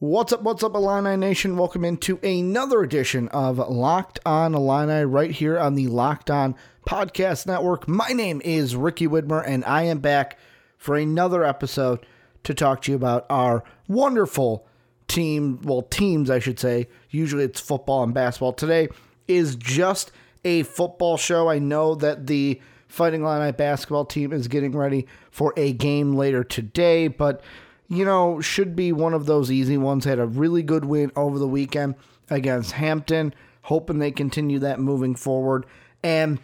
What's up, what's up, Illini Nation? Welcome into another edition of Locked On Illini right here on the Locked On Podcast Network. My name is Ricky Widmer, and I am back for another episode to talk to you about our wonderful team, well, teams, I should say. Usually it's football and basketball. Today is just a football show. I know that the Fighting Illini basketball team is getting ready for a game later today, but you know, should be one of those easy ones. Had a really good win over the weekend against Hampton, hoping they continue that moving forward. And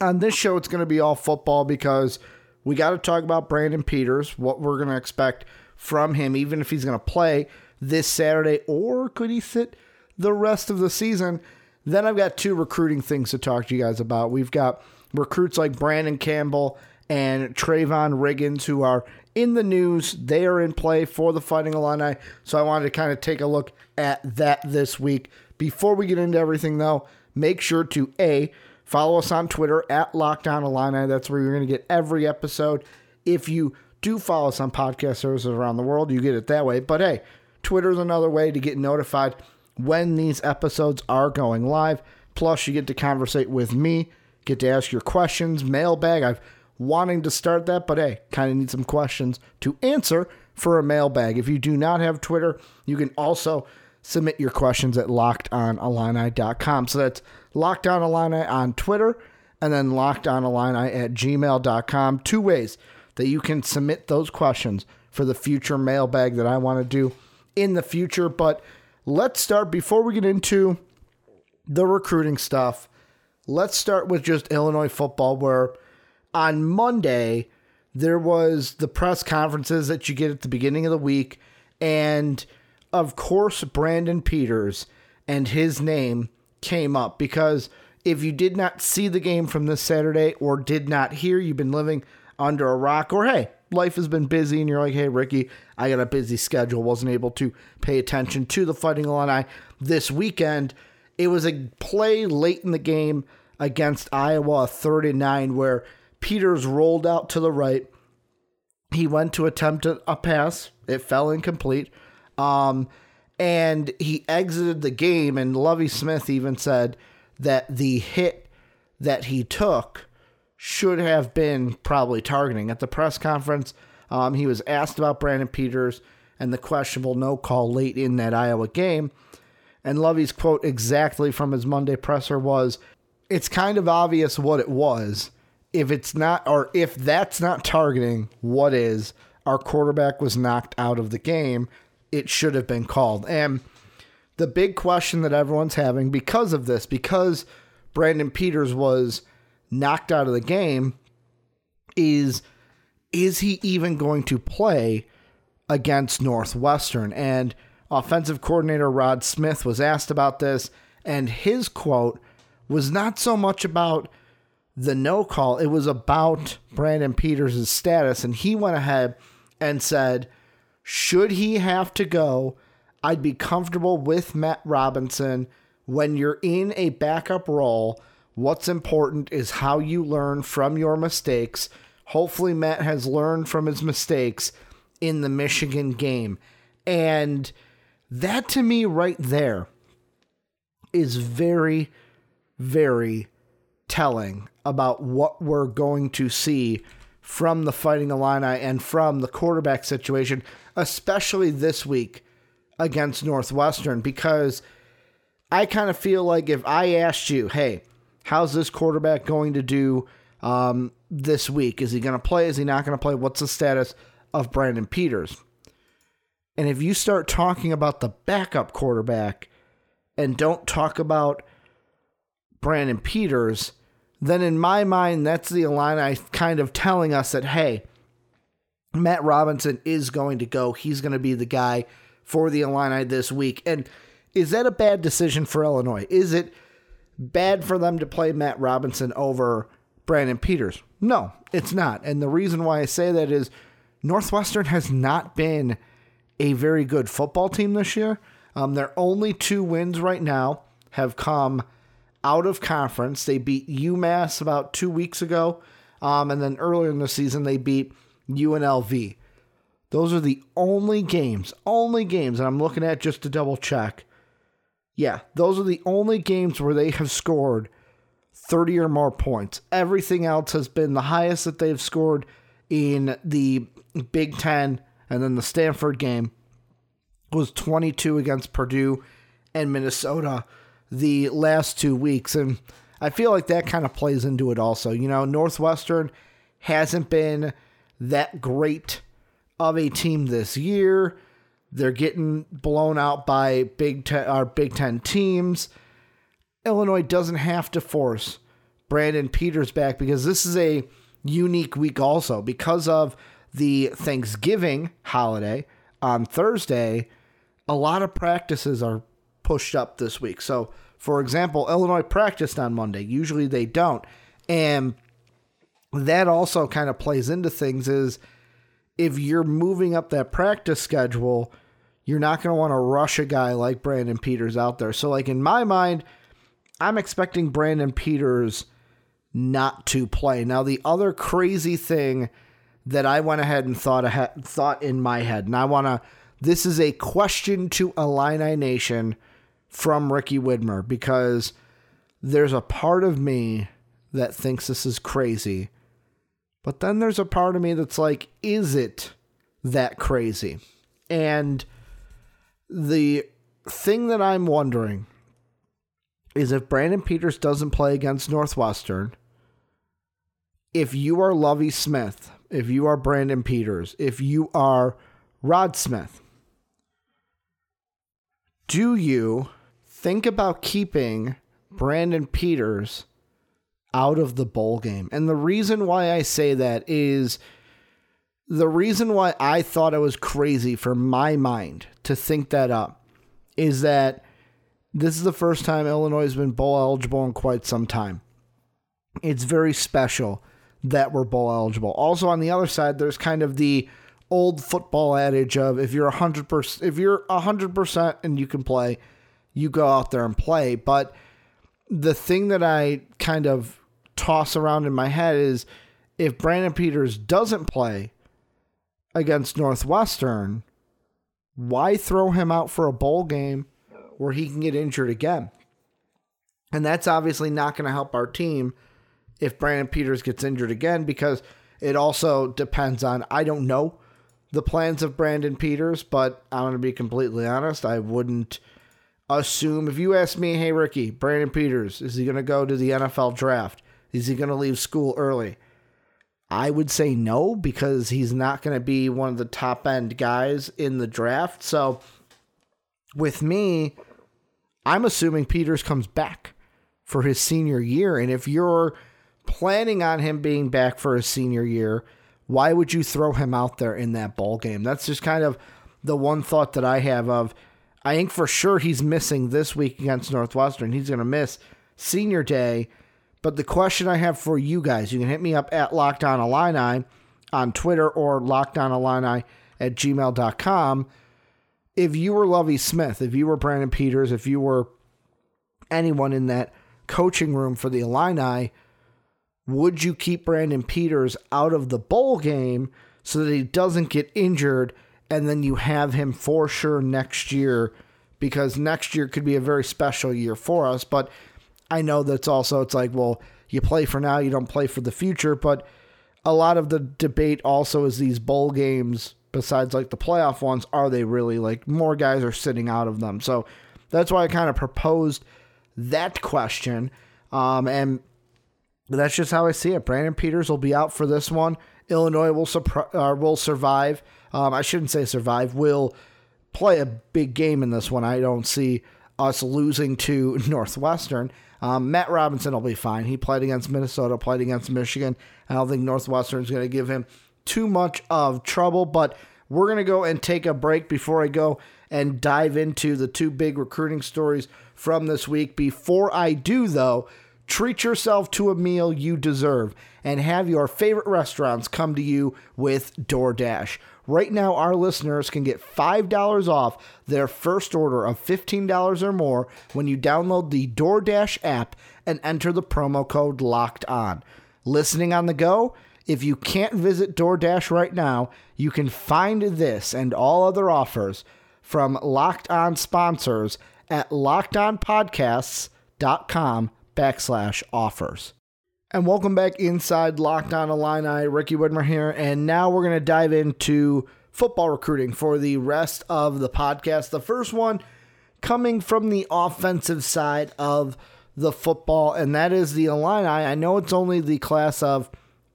on this show, it's going to be all football because we got to talk about Brandon Peters, what we're going to expect from him, even if he's going to play this Saturday, or could he sit the rest of the season? Then I've got two recruiting things to talk to you guys about. We've got recruits like Brandon Campbell and Trayvon Riggins, who are in the news. They are in play for the Fighting Illini. So I wanted to kind of take a look at that this week. Before we get into everything, though, make sure to A, follow us on Twitter at Locked On Illini. That's where you're going to get every episode. If you do follow us on podcast services around the world, you get it that way. But hey, Twitter is another way to get notified when these episodes are going live. Plus, you get to conversate with me, get to ask your questions, mailbag. I've wanting to start that, but hey, kind of need some questions to answer for a mailbag. If you do not have Twitter, you can also submit your questions at lockedonillini.com. So that's lockedonillini on Twitter and then lockedonillini at gmail.com. Two ways that you can submit those questions for the future mailbag that I want to do in the future. But let's start before we get into the recruiting stuff. Let's start with just Illinois football, where on Monday, there was the press conferences that you get at the beginning of the week. And of course, Brandon Peters and his name came up because if you did not see the game from this Saturday or did not hear, you've been living under a rock, or hey, life has been busy and you're like, hey, Ricky, I got a busy schedule, wasn't able to pay attention to the Fighting Illini this weekend. It was a play late in the game against Iowa, 39, where Peters rolled out to the right. He went to attempt a pass. It fell incomplete. Um, and he exited the game. And Lovie Smith even said that the hit that he took should have been probably targeting. At the press conference, um, he was asked about Brandon Peters and the questionable no call late in that Iowa game. And Lovie's quote exactly from his Monday presser was, It's kind of obvious what it was if it's not, or if that's not targeting, what is? Our quarterback was knocked out of the game. It should have been called. And the big question that everyone's having because of this, because Brandon Peters was knocked out of the game, is is he even going to play against Northwestern? And offensive coordinator Rod Smith was asked about this, and his quote was not so much about the no call, it was about Brandon Peters' status, and he went ahead and said, should he have to go, I'd be comfortable with Matt Robinson. When you're in a backup role, what's important is how you learn from your mistakes. Hopefully, Matt has learned from his mistakes in the Michigan game. And that to me, right there, is very, very telling about what we're going to see from the Fighting Illini and from the quarterback situation, especially this week against Northwestern, because I kind of feel like if I asked you, hey, how's this quarterback going to do um, this week? Is he going to play? Is he not going to play? What's the status of Brandon Peters? And if you start talking about the backup quarterback and don't talk about Brandon Peters, then in my mind, that's the Illini kind of telling us that, hey, Matt Robinson is going to go. He's going to be the guy for the Illini this week. And is that a bad decision for Illinois? Is it bad for them to play Matt Robinson over Brandon Peters? No, it's not. And the reason why I say that is Northwestern has not been a very good football team this year. Um, their only two wins right now have come out of conference. They beat UMass about two weeks ago. Um, and then earlier in the season, they beat UNLV. Those are the only games, only games, and I'm looking at just to double check. Yeah, those are the only games where they have scored 30 or more points. Everything else has been the highest that they've scored in the Big Ten and then the Stanford game was 22 against Purdue and Minnesota the last two weeks. And I feel like that kind of plays into it also. You know, Northwestern hasn't been that great of a team this year. They're getting blown out by Big Ten, our uh, Big Ten teams. Illinois doesn't have to force Brandon Peters back because this is a unique week also because of the Thanksgiving holiday on Thursday. A lot of practices are pushed up this week. So, for example, Illinois practiced on Monday. Usually they don't. And that also kind of plays into things is if you're moving up that practice schedule, you're not going to want to rush a guy like Brandon Peters out there. So, like in my mind, I'm expecting Brandon Peters not to play. Now, the other crazy thing that I went ahead and thought ahead, thought in my head, and I want to. This is a question to Illini Nation from Ricky Widmer because there's a part of me that thinks this is crazy but then there's a part of me that's like, is it that crazy? And the thing that I'm wondering is if Brandon Peters doesn't play against Northwestern, if you are Lovie Smith, if you are Brandon Peters, if you are Rod Smith, do you think about keeping Brandon Peters out of the bowl game. And the reason why I say that is the reason why I thought it was crazy for my mind to think that up is that this is the first time Illinois has been bowl eligible in quite some time. It's very special that we're bowl eligible. Also on the other side there's kind of the old football adage of if you're 100% if you're 100% and you can play, you go out there and play, but the thing that I kind of toss around in my head is if Brandon Peters doesn't play against Northwestern, why throw him out for a bowl game where he can get injured again? And that's obviously not going to help our team if Brandon Peters gets injured again because it also depends on, I don't know the plans of Brandon Peters, but I'm going to be completely honest. I wouldn't assume, if you ask me, hey, Ricky, Brandon Peters, is he going to go to the NFL draft? Is he going to leave school early? I would say no because he's not going to be one of the top end guys in the draft. So with me, I'm assuming Peters comes back for his senior year. And if you're planning on him being back for his senior year, why would you throw him out there in that ball game? That's just kind of the one thought that I have of I think for sure he's missing this week against Northwestern. He's going to miss senior day but the question I have for you guys, you can hit me up at Locked On Illini on Twitter or Locked On Illini at gmail.com. If you were Lovie Smith, if you were Brandon Peters, if you were anyone in that coaching room for the Illini, would you keep Brandon Peters out of the bowl game so that he doesn't get injured and then you have him for sure next year because next year could be a very special year for us. But I know that's also it's like, well, you play for now, you don't play for the future, but a lot of the debate also is these bowl games besides like the playoff ones, are they really like more guys are sitting out of them. So that's why I kind of proposed that question. Um, and that's just how I see it. Brandon Peters will be out for this one. Illinois will supr- uh, will survive. Um, I shouldn't say survive. Will play a big game in this one. I don't see us losing to Northwestern. Um, Matt Robinson will be fine. He played against Minnesota, played against Michigan. I don't think Northwestern is going to give him too much of trouble, but we're going to go and take a break before I go and dive into the two big recruiting stories from this week. Before I do, though, treat yourself to a meal you deserve and have your favorite restaurants come to you with DoorDash. Right now, our listeners can get $5 off their first order of $15 or more when you download the DoorDash app and enter the promo code LOCKED ON. Listening on the go? If you can't visit DoorDash right now, you can find this and all other offers from Locked On sponsors at lockedonpodcasts.com backslash offers. And welcome back inside Locked On Illini. Ricky Widmer here. And now we're going to dive into football recruiting for the rest of the podcast. The first one coming from the offensive side of the football, and that is the Illini. I know it's only the class of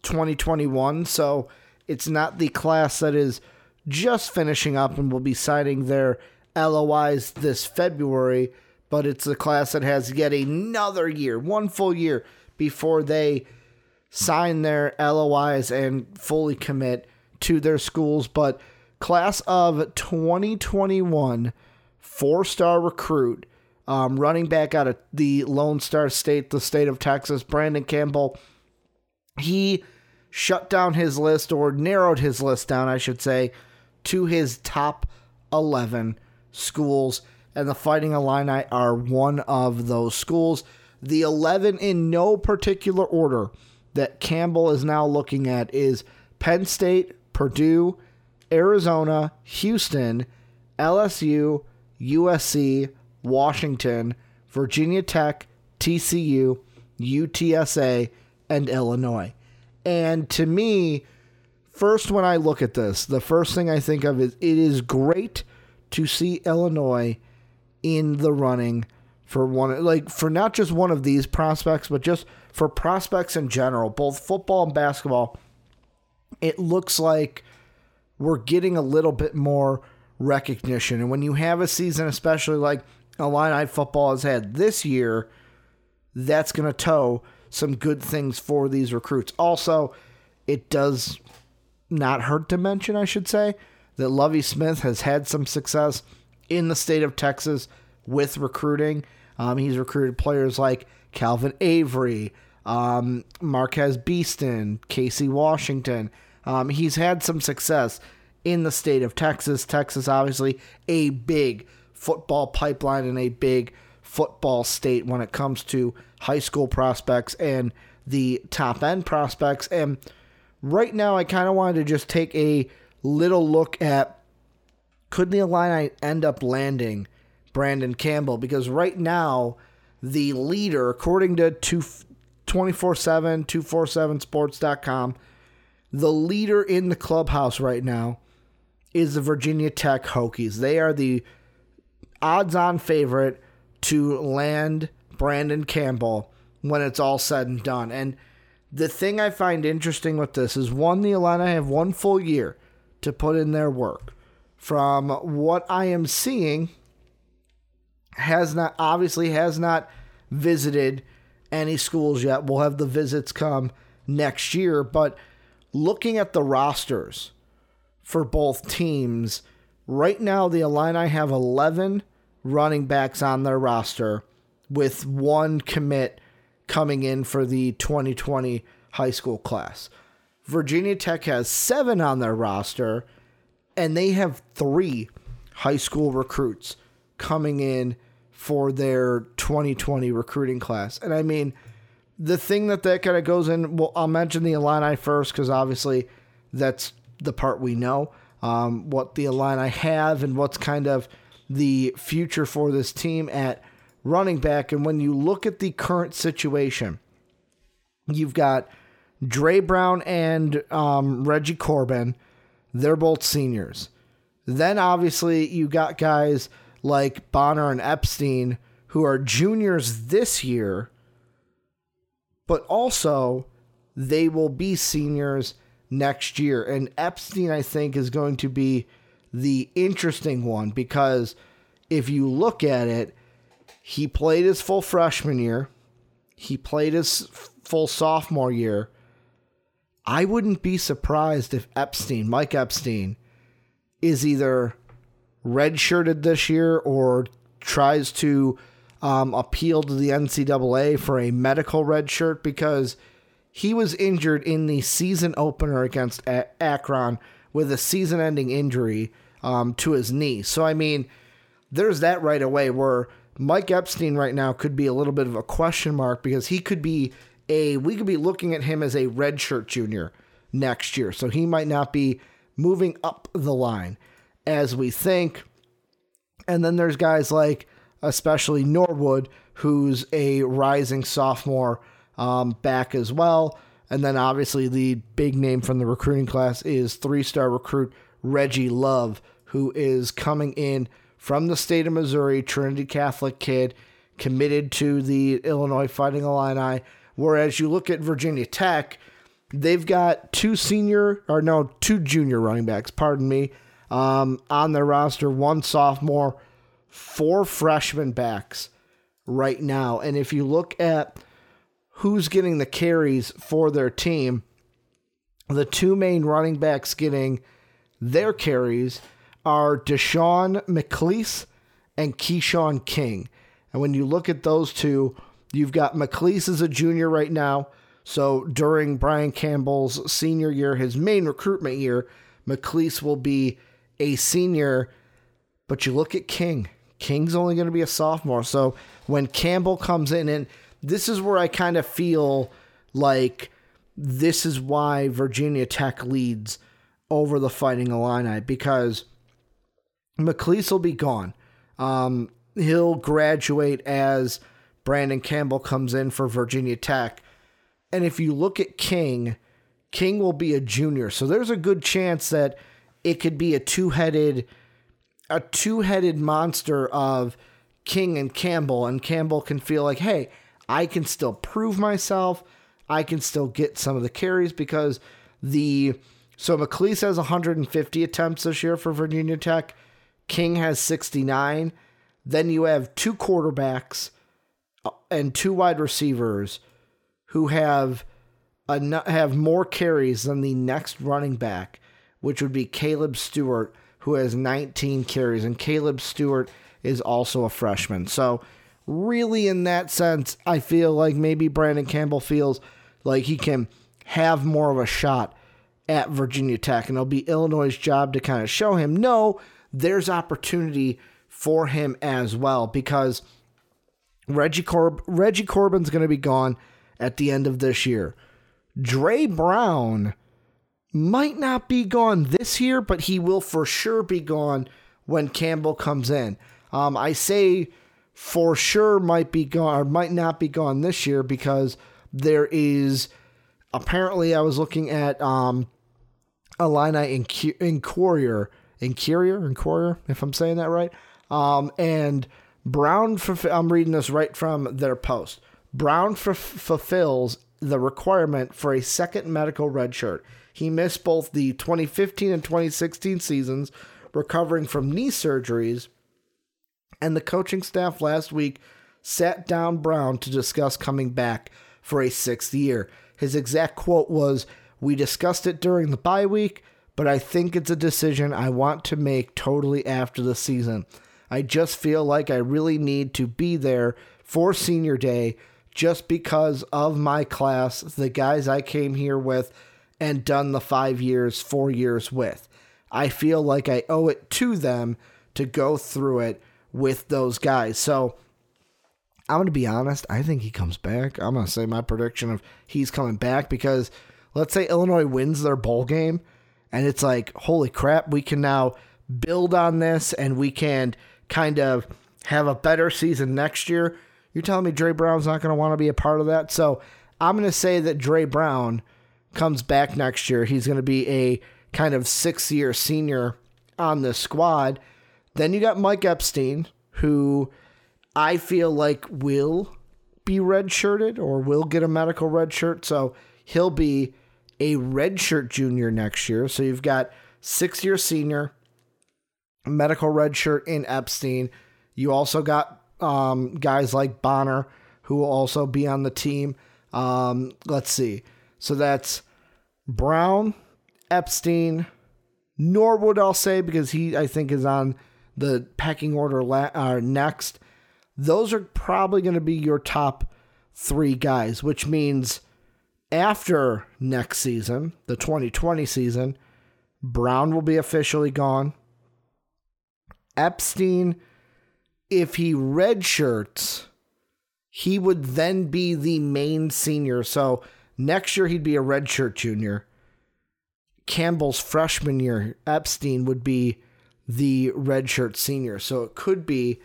2021, so it's not the class that is just finishing up and will be signing their LOIs this February, but it's the class that has yet another year, one full year before they sign their LOIs and fully commit to their schools. But class of 2021, four star recruit, um, running back out of the Lone Star State, the state of Texas, Brandon Campbell. He shut down his list or narrowed his list down, I should say, to his top 11 schools. And the Fighting Illini are one of those schools. The 11 in no particular order that Campbell is now looking at is Penn State, Purdue, Arizona, Houston, LSU, USC, Washington, Virginia Tech, TCU, UTSA, and Illinois. And to me, first when I look at this, the first thing I think of is it is great to see Illinois in the running for one like for not just one of these prospects, but just for prospects in general, both football and basketball. It looks like we're getting a little bit more recognition. And when you have a season, especially like Illini football has had this year, that's going to tow some good things for these recruits. Also, it does not hurt to mention, I should say, that Lovie Smith has had some success in the state of Texas with recruiting. Um, he's recruited players like Calvin Avery, um, Marquez Beason, Casey Washington. Um, he's had some success in the state of Texas. Texas, obviously, a big football pipeline and a big football state when it comes to high school prospects and the top end prospects. And right now, I kind of wanted to just take a little look at could the Illini end up landing Brandon Campbell? Because right now, the leader, according to 24 7, 247sports.com, the leader in the clubhouse right now is the Virginia Tech Hokies. They are the odds on favorite to land Brandon Campbell when it's all said and done. And the thing I find interesting with this is one, the Illini have one full year to put in their work. From what I am seeing, has not obviously has not visited any schools yet. We'll have the visits come next year, but looking at the rosters for both teams, right now the Illini have 11 running backs on their roster with one commit coming in for the 2020 high school class. Virginia Tech has seven on their roster, and they have three high school recruits coming in for their 2020 recruiting class. And I mean, the thing that that kind of goes in, well, I'll mention the Illini first because obviously that's the part we know. Um, what the Illini have and what's kind of the future for this team at running back. And when you look at the current situation, you've got Dre Brown and um, Reggie Corbin. They're both seniors. Then obviously you got guys like Bonner and Epstein who are juniors this year, but also they will be seniors next year. And Epstein, I think, is going to be the interesting one because if you look at it, he played his full freshman year, he played his full sophomore year. I wouldn't be surprised if Epstein, Mike Epstein, is either redshirted this year or tries to um, appeal to the NCAA for a medical red shirt because he was injured in the season opener against a- Akron with a season ending injury um, to his knee. So, I mean, there's that right away where Mike Epstein right now could be a little bit of a question mark because he could be a, we could be looking at him as a redshirt junior next year. So he might not be moving up the line as we think. And then there's guys like, especially Norwood, who's a rising sophomore um, back as well. And then obviously the big name from the recruiting class is three star recruit Reggie Love, who is coming in from the state of Missouri, Trinity Catholic kid, committed to the Illinois Fighting Illini. Whereas you look at Virginia Tech, they've got two senior, or no, two junior running backs, pardon me, um, on their roster, one sophomore, four freshman backs right now. And if you look at who's getting the carries for their team, the two main running backs getting their carries are Deshaun McClease and Keshawn King. And when you look at those two, you've got McClease as a junior right now. So during Brian Campbell's senior year, his main recruitment year, McClease will be a senior. But you look at King. King's only going to be a sophomore. So when Campbell comes in, and this is where I kind of feel like this is why Virginia Tech leads over the Fighting Illini because McClease will be gone. Um, he'll graduate as Brandon Campbell comes in for Virginia Tech. And if you look at King, King will be a junior. So there's a good chance that it could be a two-headed a two-headed monster of King and Campbell and Campbell can feel like, "Hey, I can still prove myself. I can still get some of the carries because the so McClease has 150 attempts this year for Virginia Tech. King has 69. Then you have two quarterbacks and two wide receivers who have a, have more carries than the next running back, which would be Caleb Stewart, who has 19 carries, and Caleb Stewart is also a freshman. So, really, in that sense, I feel like maybe Brandon Campbell feels like he can have more of a shot at Virginia Tech, and it'll be Illinois' job to kind of show him no, there's opportunity for him as well because Reggie Corb Reggie Corbin's going to be gone at the end of this year. Dre Brown might not be gone this year, but he will for sure be gone when Campbell comes in. Um, I say for sure might be gone or might not be gone this year because there is apparently I was looking at um, Illini in in Courier in Courier Inquirer if I'm saying that right. Um, and Brown, I'm reading this right from their post. Brown fulfills the requirement for a second medical red shirt. He missed both the 2015 and 2016 seasons, recovering from knee surgeries, and the coaching staff last week sat down Brown to discuss coming back for a sixth year. His exact quote was, We discussed it during the bye week, but I think it's a decision I want to make totally after the season. I just feel like I really need to be there for senior day just because of my class, the guys I came here with and done the five years, four years with. I feel like I owe it to them to go through it with those guys. So I'm going to be honest. I think he comes back. I'm going to say my prediction of he's coming back because let's say Illinois wins their bowl game and it's like, holy crap, we can now build on this and we can kind of have a better season next year. You're telling me Dre Brown's not going to want to be a part of that? So I'm going to say that Dre Brown comes back next year. He's going to be a kind of six year senior on the squad. Then you got Mike Epstein, who I feel like will be redshirted or will get a medical red shirt. So he'll be a redshirt junior next year. So you've got six year senior, medical red shirt in Epstein. You also got um, guys like Bonner who will also be on the team. Um, let's see. So that's Brown, Epstein, Norwood, I'll say, because he, I think, is on the pecking order la- uh, next. Those are probably going to be your top three guys, which means after next season, the 2020 season, Brown will be officially gone. Epstein if he redshirts, he would then be the main senior. So next year he'd be a redshirt junior. Campbell's freshman year, Epstein would be the redshirt senior. So it could be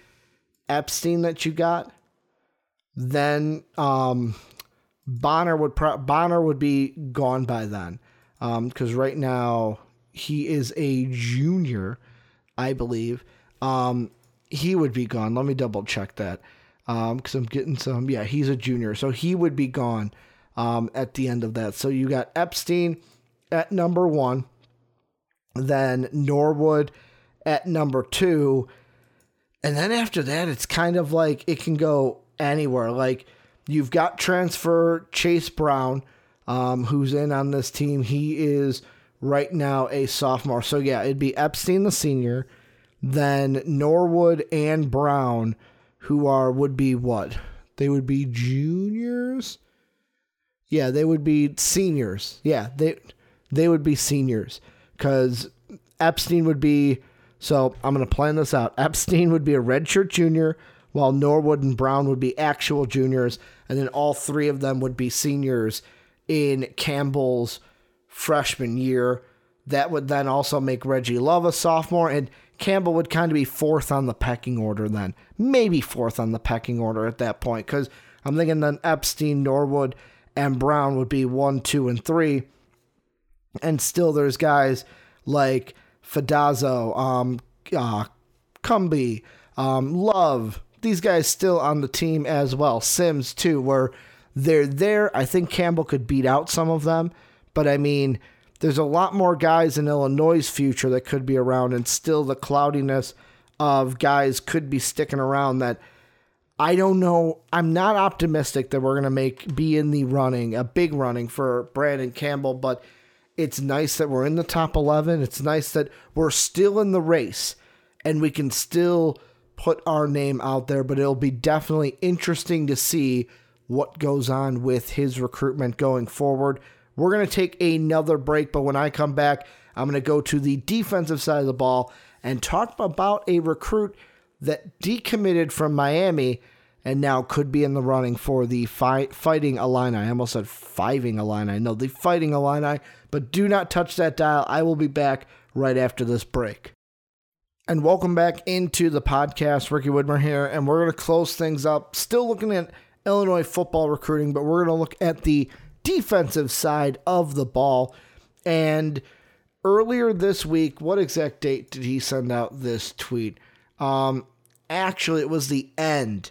Epstein that you got. Then um, Bonner would pro- Bonner would be gone by then because um, right now he is a junior, I believe. Um, he would be gone. Let me double check that because um, I'm getting some. Yeah, he's a junior, so he would be gone um, at the end of that. So you got Epstein at number one, then Norwood at number two, and then after that, it's kind of like it can go anywhere. Like you've got transfer Chase Brown, um, who's in on this team. He is right now a sophomore. So yeah, it'd be Epstein the senior, then Norwood and Brown who are would be what? They would be juniors. Yeah, they would be seniors. Yeah, they they would be seniors because Epstein would be. So I'm to plan this out. Epstein would be a redshirt junior, while Norwood and Brown would be actual juniors, and then all three of them would be seniors in Campbell's freshman year. That would then also make Reggie Love a sophomore, and Campbell would kind of be fourth on the pecking order then. Maybe fourth on the pecking order at that point, because I'm thinking then Epstein, Norwood, and Brown would be one, two, and three. And still there's guys like Fidazzo, um, uh, Cumby, um, Love, these guys still on the team as well. Sims too, where they're there. I think Campbell could beat out some of them, but I mean, there's a lot more guys in Illinois' future that could be around, and still the cloudiness of guys could be sticking around that I don't know. I'm not optimistic that we're gonna make be in the running, a big running for Brandon Campbell, but it's nice that we're in the top 11. It's nice that we're still in the race and we can still put our name out there, but it'll be definitely interesting to see what goes on with his recruitment going forward. We're going to take another break, but when I come back, I'm going to go to the defensive side of the ball and talk about a recruit that decommitted from Miami and now could be in the running for the fi- Fighting Illini. I almost said Fiving Illini. No, the Fighting Illini. But do not touch that dial. I will be back right after this break. And welcome back into the podcast. Ricky Widmer here, and we're going to close things up. Still looking at Illinois football recruiting, but we're going to look at the defensive side of the ball. And earlier this week, what exact date did he send out this tweet? Um, actually, it was the end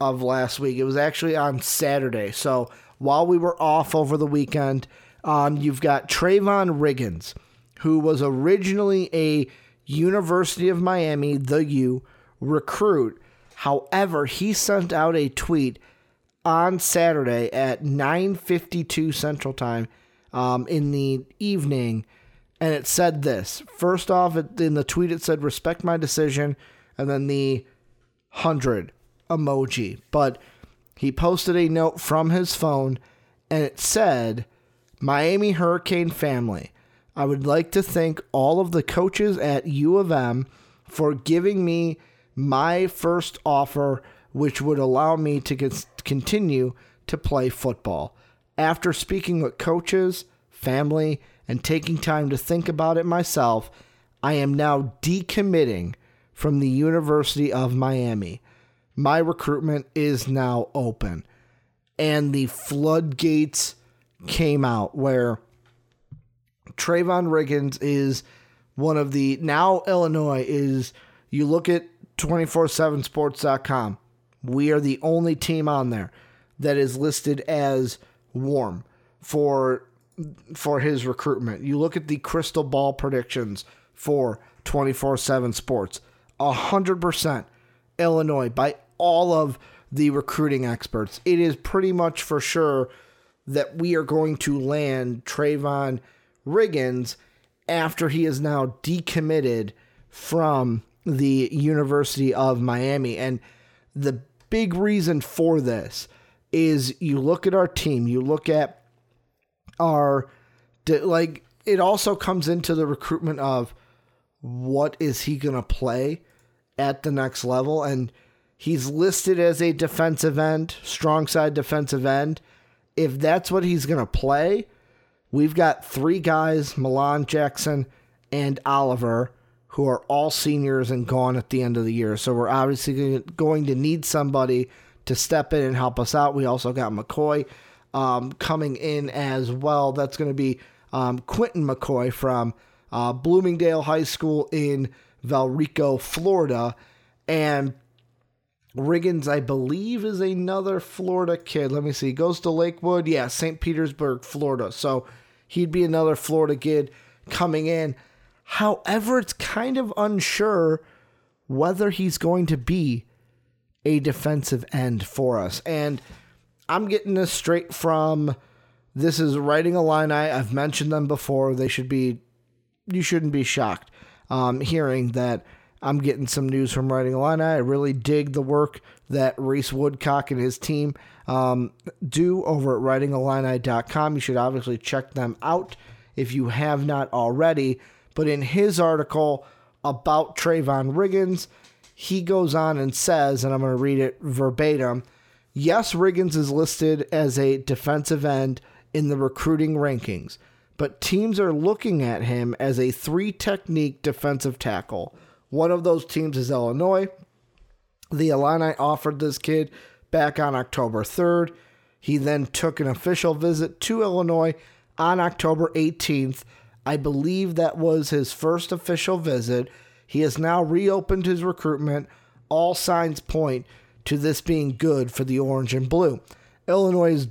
of last week. It was actually on Saturday. So while we were off over the weekend, um, you've got Trayvon Riggins, who was originally a University of Miami, the U recruit. However, he sent out a tweet on Saturday at 9:52 Central Time um, in the evening, and it said this. First off, in the tweet, it said "respect my decision," and then the hundred emoji. But he posted a note from his phone, and it said, "Miami Hurricane family." I would like to thank all of the coaches at U of M for giving me my first offer which would allow me to continue to play football. After speaking with coaches, family, and taking time to think about it myself, I am now decommitting from the University of Miami. My recruitment is now open. And the floodgates came out where Trayvon Riggins is one of the now Illinois is you look at 247sports.com we are the only team on there that is listed as warm for for his recruitment. You look at the crystal ball predictions for 24/7 Sports. 100% Illinois by all of the recruiting experts. It is pretty much for sure that we are going to land Trayvon Riggins after he is now decommitted from the University of Miami. And the big reason for this is you look at our team, you look at our like it also comes into the recruitment of what is he going to play at the next level and he's listed as a defensive end, strong side defensive end. If that's what he's going to play, we've got three guys, Milan Jackson and Oliver, who are all seniors and gone at the end of the year. So we're obviously going to need somebody to step in and help us out. We also got McCoy um, coming in as well. That's going to be um, Quinton McCoy from uh, Bloomingdale High School in Valrico, Florida. And Riggins, I believe, is another Florida kid. Let me see. Goes to Lakewood. Yeah, St. Petersburg, Florida. So he'd be another Florida kid coming in. However, it's kind of unsure whether he's going to be a defensive end for us. And I'm getting this straight from this is Writing Illini. I've mentioned them before. They should be, you shouldn't be shocked um, hearing that I'm getting some news from Writing Illini. I really dig the work that Reese Woodcock and his team um, do over at writingillini.com. You should obviously check them out if you have not already. But in his article about Trayvon Riggins, he goes on and says, and I'm going to read it verbatim yes, Riggins is listed as a defensive end in the recruiting rankings, but teams are looking at him as a three technique defensive tackle. One of those teams is Illinois. The Illini offered this kid back on October 3rd. He then took an official visit to Illinois on October 18th. I believe that was his first official visit. He has now reopened his recruitment. All signs point to this being good for the orange and blue. Illinois is,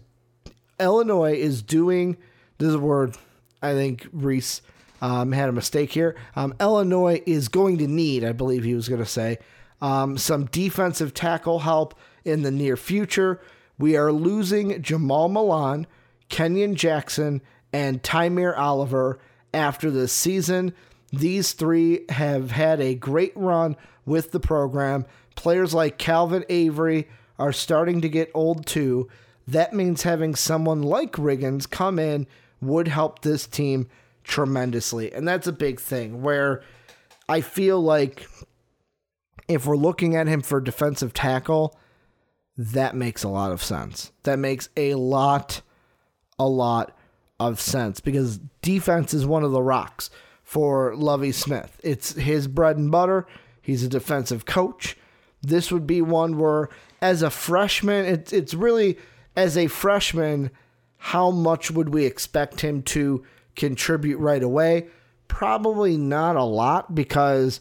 Illinois is doing this is a word I think Reese um, had a mistake here. Um, Illinois is going to need, I believe he was going to say, um, some defensive tackle help in the near future. We are losing Jamal Milan, Kenyon Jackson, and Tymir Oliver after this season. These three have had a great run with the program. Players like Calvin Avery are starting to get old too. That means having someone like Riggins come in would help this team tremendously. And that's a big thing where I feel like if we're looking at him for defensive tackle, that makes a lot of sense. That makes a lot, a lot of sense because defense is one of the rocks for Lovie Smith. It's his bread and butter. He's a defensive coach. This would be one where, as a freshman, it's it's really as a freshman, how much would we expect him to contribute right away? Probably not a lot because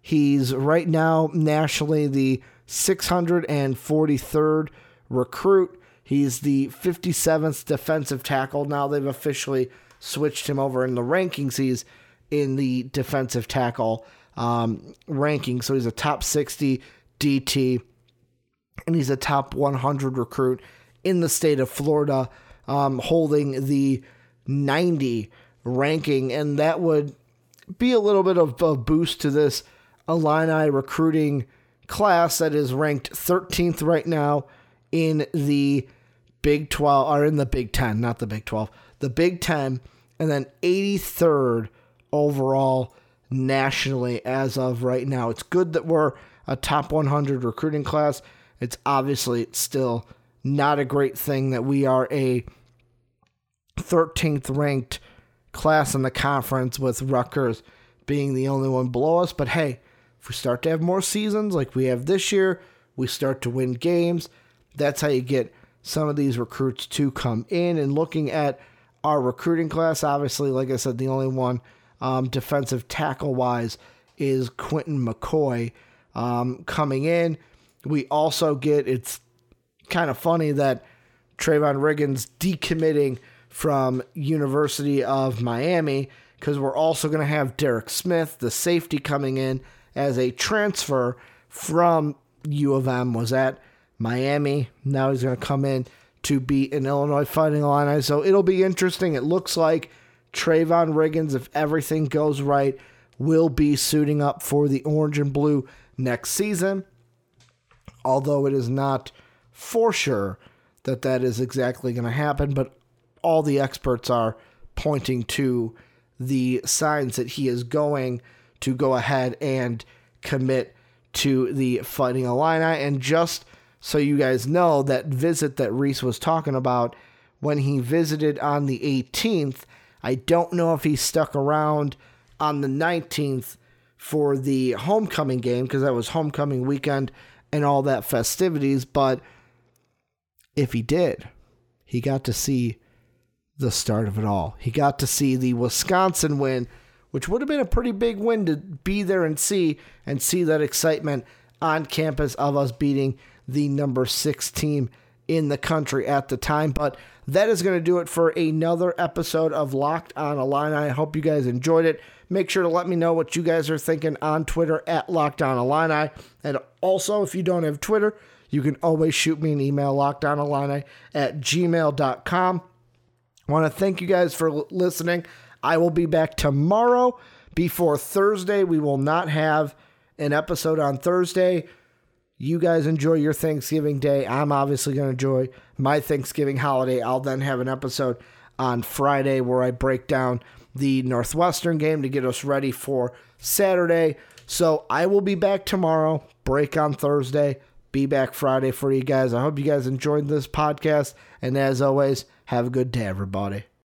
he's right now nationally the 643rd recruit. He's the 57th defensive tackle. Now they've officially switched him over in the rankings. He's in the defensive tackle um, ranking. So he's a top 60 DT, and he's a top 100 recruit in the state of Florida, um, holding the 90 ranking. And that would be a little bit of a boost to this Illini recruiting class that is ranked 13th right now in the Big 12, or in the Big 10, not the Big 12, the Big 10, and then 83rd overall nationally as of right now. It's good that we're a top 100 recruiting class. It's obviously still not a great thing that we are a 13th ranked class in the conference with Rutgers being the only one below us. But hey, if we start to have more seasons like we have this year, we start to win games. That's how you get some of these recruits to come in. And looking at our recruiting class, obviously, like I said, the only one um, defensive tackle wise is Quinton McCoy um, coming in. We also get it's kind of funny that Trayvon Riggins decommitting from University of Miami because we're also going to have Derek Smith, the safety, coming in as a transfer from U of M. Was at Miami. Now he's going to come in to be an Illinois Fighting Illini. So it'll be interesting. It looks like Trayvon Riggins, if everything goes right, will be suiting up for the orange and blue next season. Although it is not for sure that that is exactly going to happen, but all the experts are pointing to the signs that he is going to go ahead and commit to the Fighting Illini. And just so you guys know, that visit that Reese was talking about when he visited on the 18th. I don't know if he stuck around on the 19th for the homecoming game because that was homecoming weekend and all that festivities. But if he did, he got to see the start of it all. He got to see the Wisconsin win, which would have been a pretty big win to be there and see and see that excitement on campus of us beating the number six team in the country at the time. But that is going to do it for another episode of Locked on Illini. I hope you guys enjoyed it. Make sure to let me know what you guys are thinking on Twitter at Locked on Illini. And also, if you don't have Twitter, you can always shoot me an email, lockedonillini at gmail.com. I want to thank you guys for listening. I will be back tomorrow before Thursday. We will not have an episode on Thursday. You guys enjoy your Thanksgiving day. I'm obviously going to enjoy my Thanksgiving holiday. I'll then have an episode on Friday where I break down the Northwestern game to get us ready for Saturday. So I will be back tomorrow, break on Thursday, be back Friday for you guys. I hope you guys enjoyed this podcast. And as always, have a good day, everybody.